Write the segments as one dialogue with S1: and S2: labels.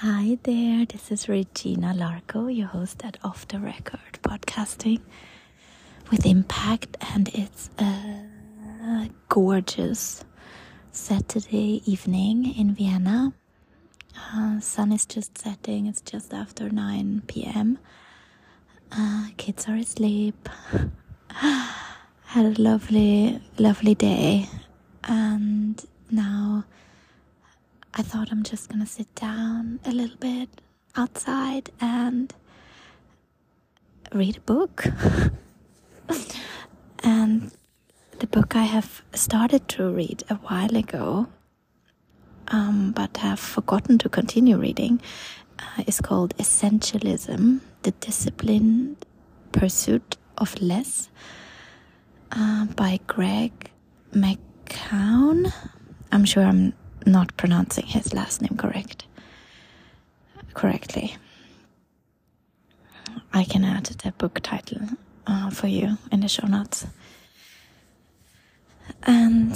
S1: Hi there, this is Regina Larco, your host at Off the Record Podcasting with Impact, and it's a gorgeous Saturday evening in Vienna. Uh, sun is just setting, it's just after 9 pm. Uh, kids are asleep. Had a lovely, lovely day, and now I thought I'm just gonna sit down a little bit outside and read a book. and the book I have started to read a while ago, um, but have forgotten to continue reading, uh, is called Essentialism The Disciplined Pursuit of Less uh, by Greg McKeown. I'm sure I'm not pronouncing his last name correct correctly. I can add the book title uh, for you in the show notes. And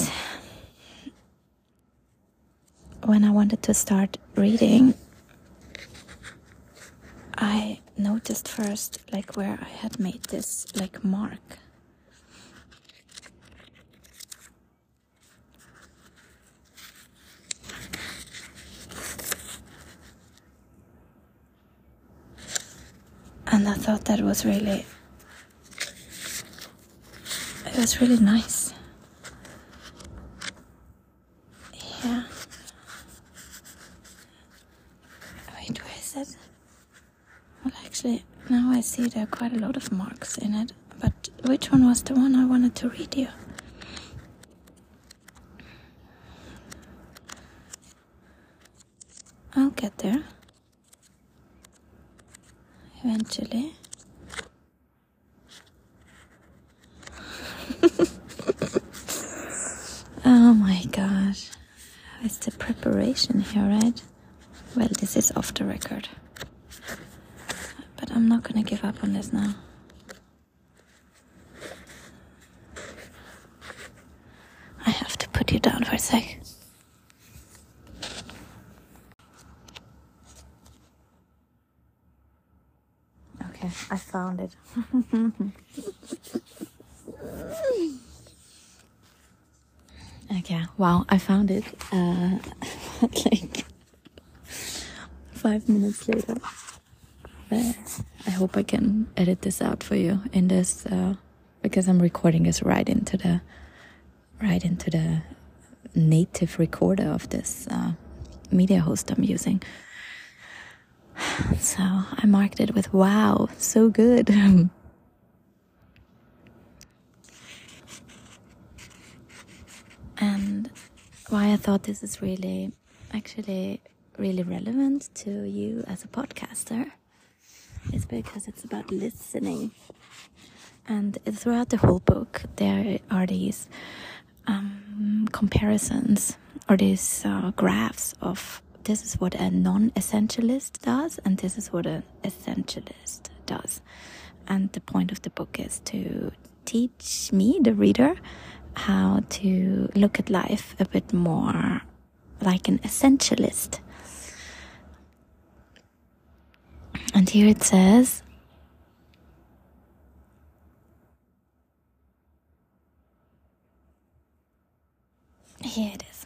S1: when I wanted to start reading, I noticed first like where I had made this like mark and I thought that was really it was really nice. Yeah. Wait, where is it? Well, actually, now I see there are quite a lot of marks in it. But which one was the one I wanted to read you? I'll get there eventually. oh my gosh. It's the preparation here, right? Well, this is off the record. But I'm not gonna give up on this now. I have to put you down for a sec. Found it. okay, wow, I found it. Uh, like five minutes later. But I hope I can edit this out for you in this uh, because I'm recording this right into the right into the native recorder of this uh, media host I'm using. So I marked it with wow, so good. and why I thought this is really, actually, really relevant to you as a podcaster is because it's about listening. And throughout the whole book, there are these um, comparisons or these uh, graphs of this is what a non essentialist does, and this is what an essentialist does. And the point of the book is to teach me, the reader, how to look at life a bit more like an essentialist. And here it says, here it is.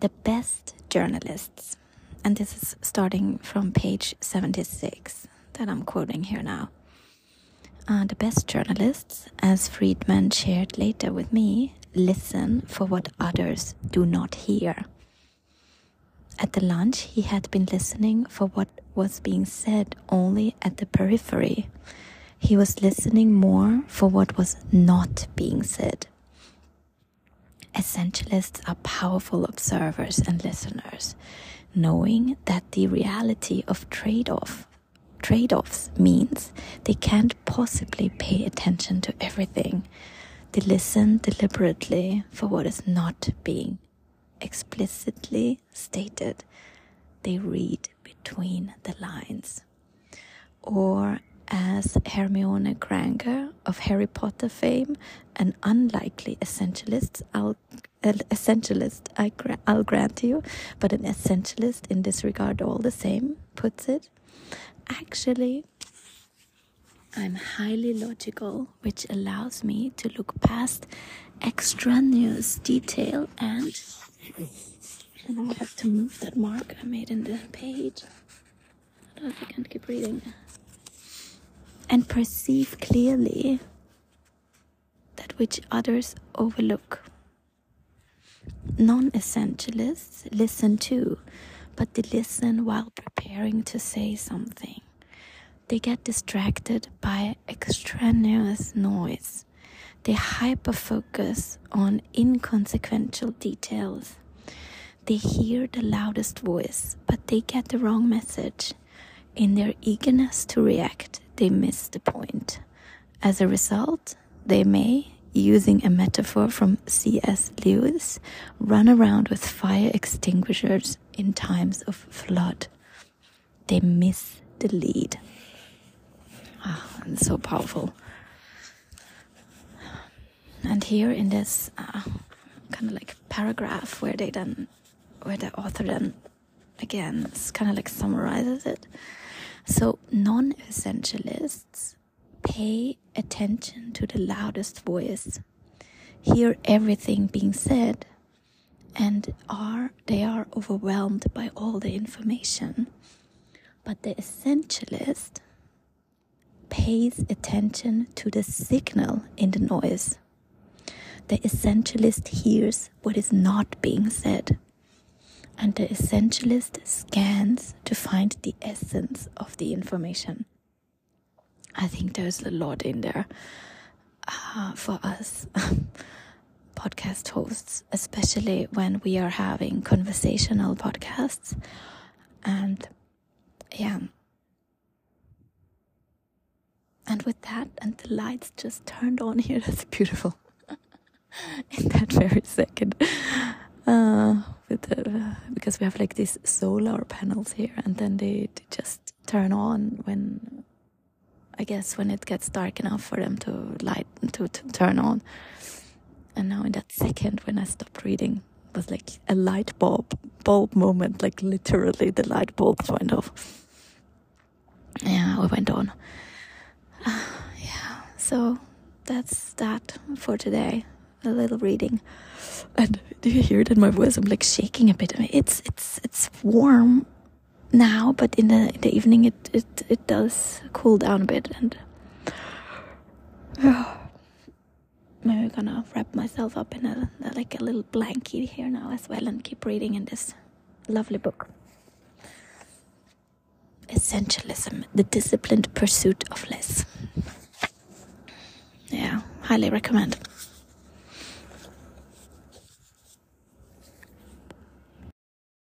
S1: The best journalists, and this is starting from page 76 that I'm quoting here now. Uh, the best journalists, as Friedman shared later with me, listen for what others do not hear. At the lunch, he had been listening for what was being said only at the periphery. He was listening more for what was not being said. Essentialists are powerful observers and listeners, knowing that the reality of trade off trade offs means they can't possibly pay attention to everything. They listen deliberately for what is not being explicitly stated. They read between the lines. Or as Hermione Granger of Harry Potter fame, an unlikely essentialist, Al- an essentialist, I gra- I'll grant you, but an essentialist in this regard, all the same, puts it. Actually, I'm highly logical, which allows me to look past extraneous detail and. And I have to move that mark I made in the page. Otherwise, I can't keep reading. And perceive clearly that which others overlook. Non essentialists listen too, but they listen while preparing to say something. They get distracted by extraneous noise. They hyper focus on inconsequential details. They hear the loudest voice, but they get the wrong message. In their eagerness to react, they miss the point. As a result, they may, using a metaphor from C.S. Lewis, run around with fire extinguishers in times of flood. They miss the lead. Ah, and so powerful. And here in this uh, kind of like paragraph where they then, where the author then again kind of like summarizes it. So non essentialists pay attention to the loudest voice, hear everything being said, and are they are overwhelmed by all the information. But the essentialist pays attention to the signal in the noise. The essentialist hears what is not being said, and the essentialist scans to find the essence of the information. I think there's a lot in there uh, for us podcast hosts, especially when we are having conversational podcasts. And yeah. And with that, and the lights just turned on here, that's beautiful. in that very second. Uh, the, because we have like these solar panels here, and then they, they just turn on when I guess when it gets dark enough for them to light to, to turn on. And now in that second when I stopped reading was like a light bulb bulb moment, like literally the light bulbs went off. Yeah, we went on. Uh, yeah, so that's that for today. A little reading. And do you hear it in my voice? I'm like shaking a bit. I mean, it's it's it's warm now, but in the in the evening it it it does cool down a bit, and maybe I'm gonna wrap myself up in a, like a little blanket here now as well, and keep reading in this lovely book. Essentialism: The Disciplined Pursuit of Less. Yeah, highly recommend.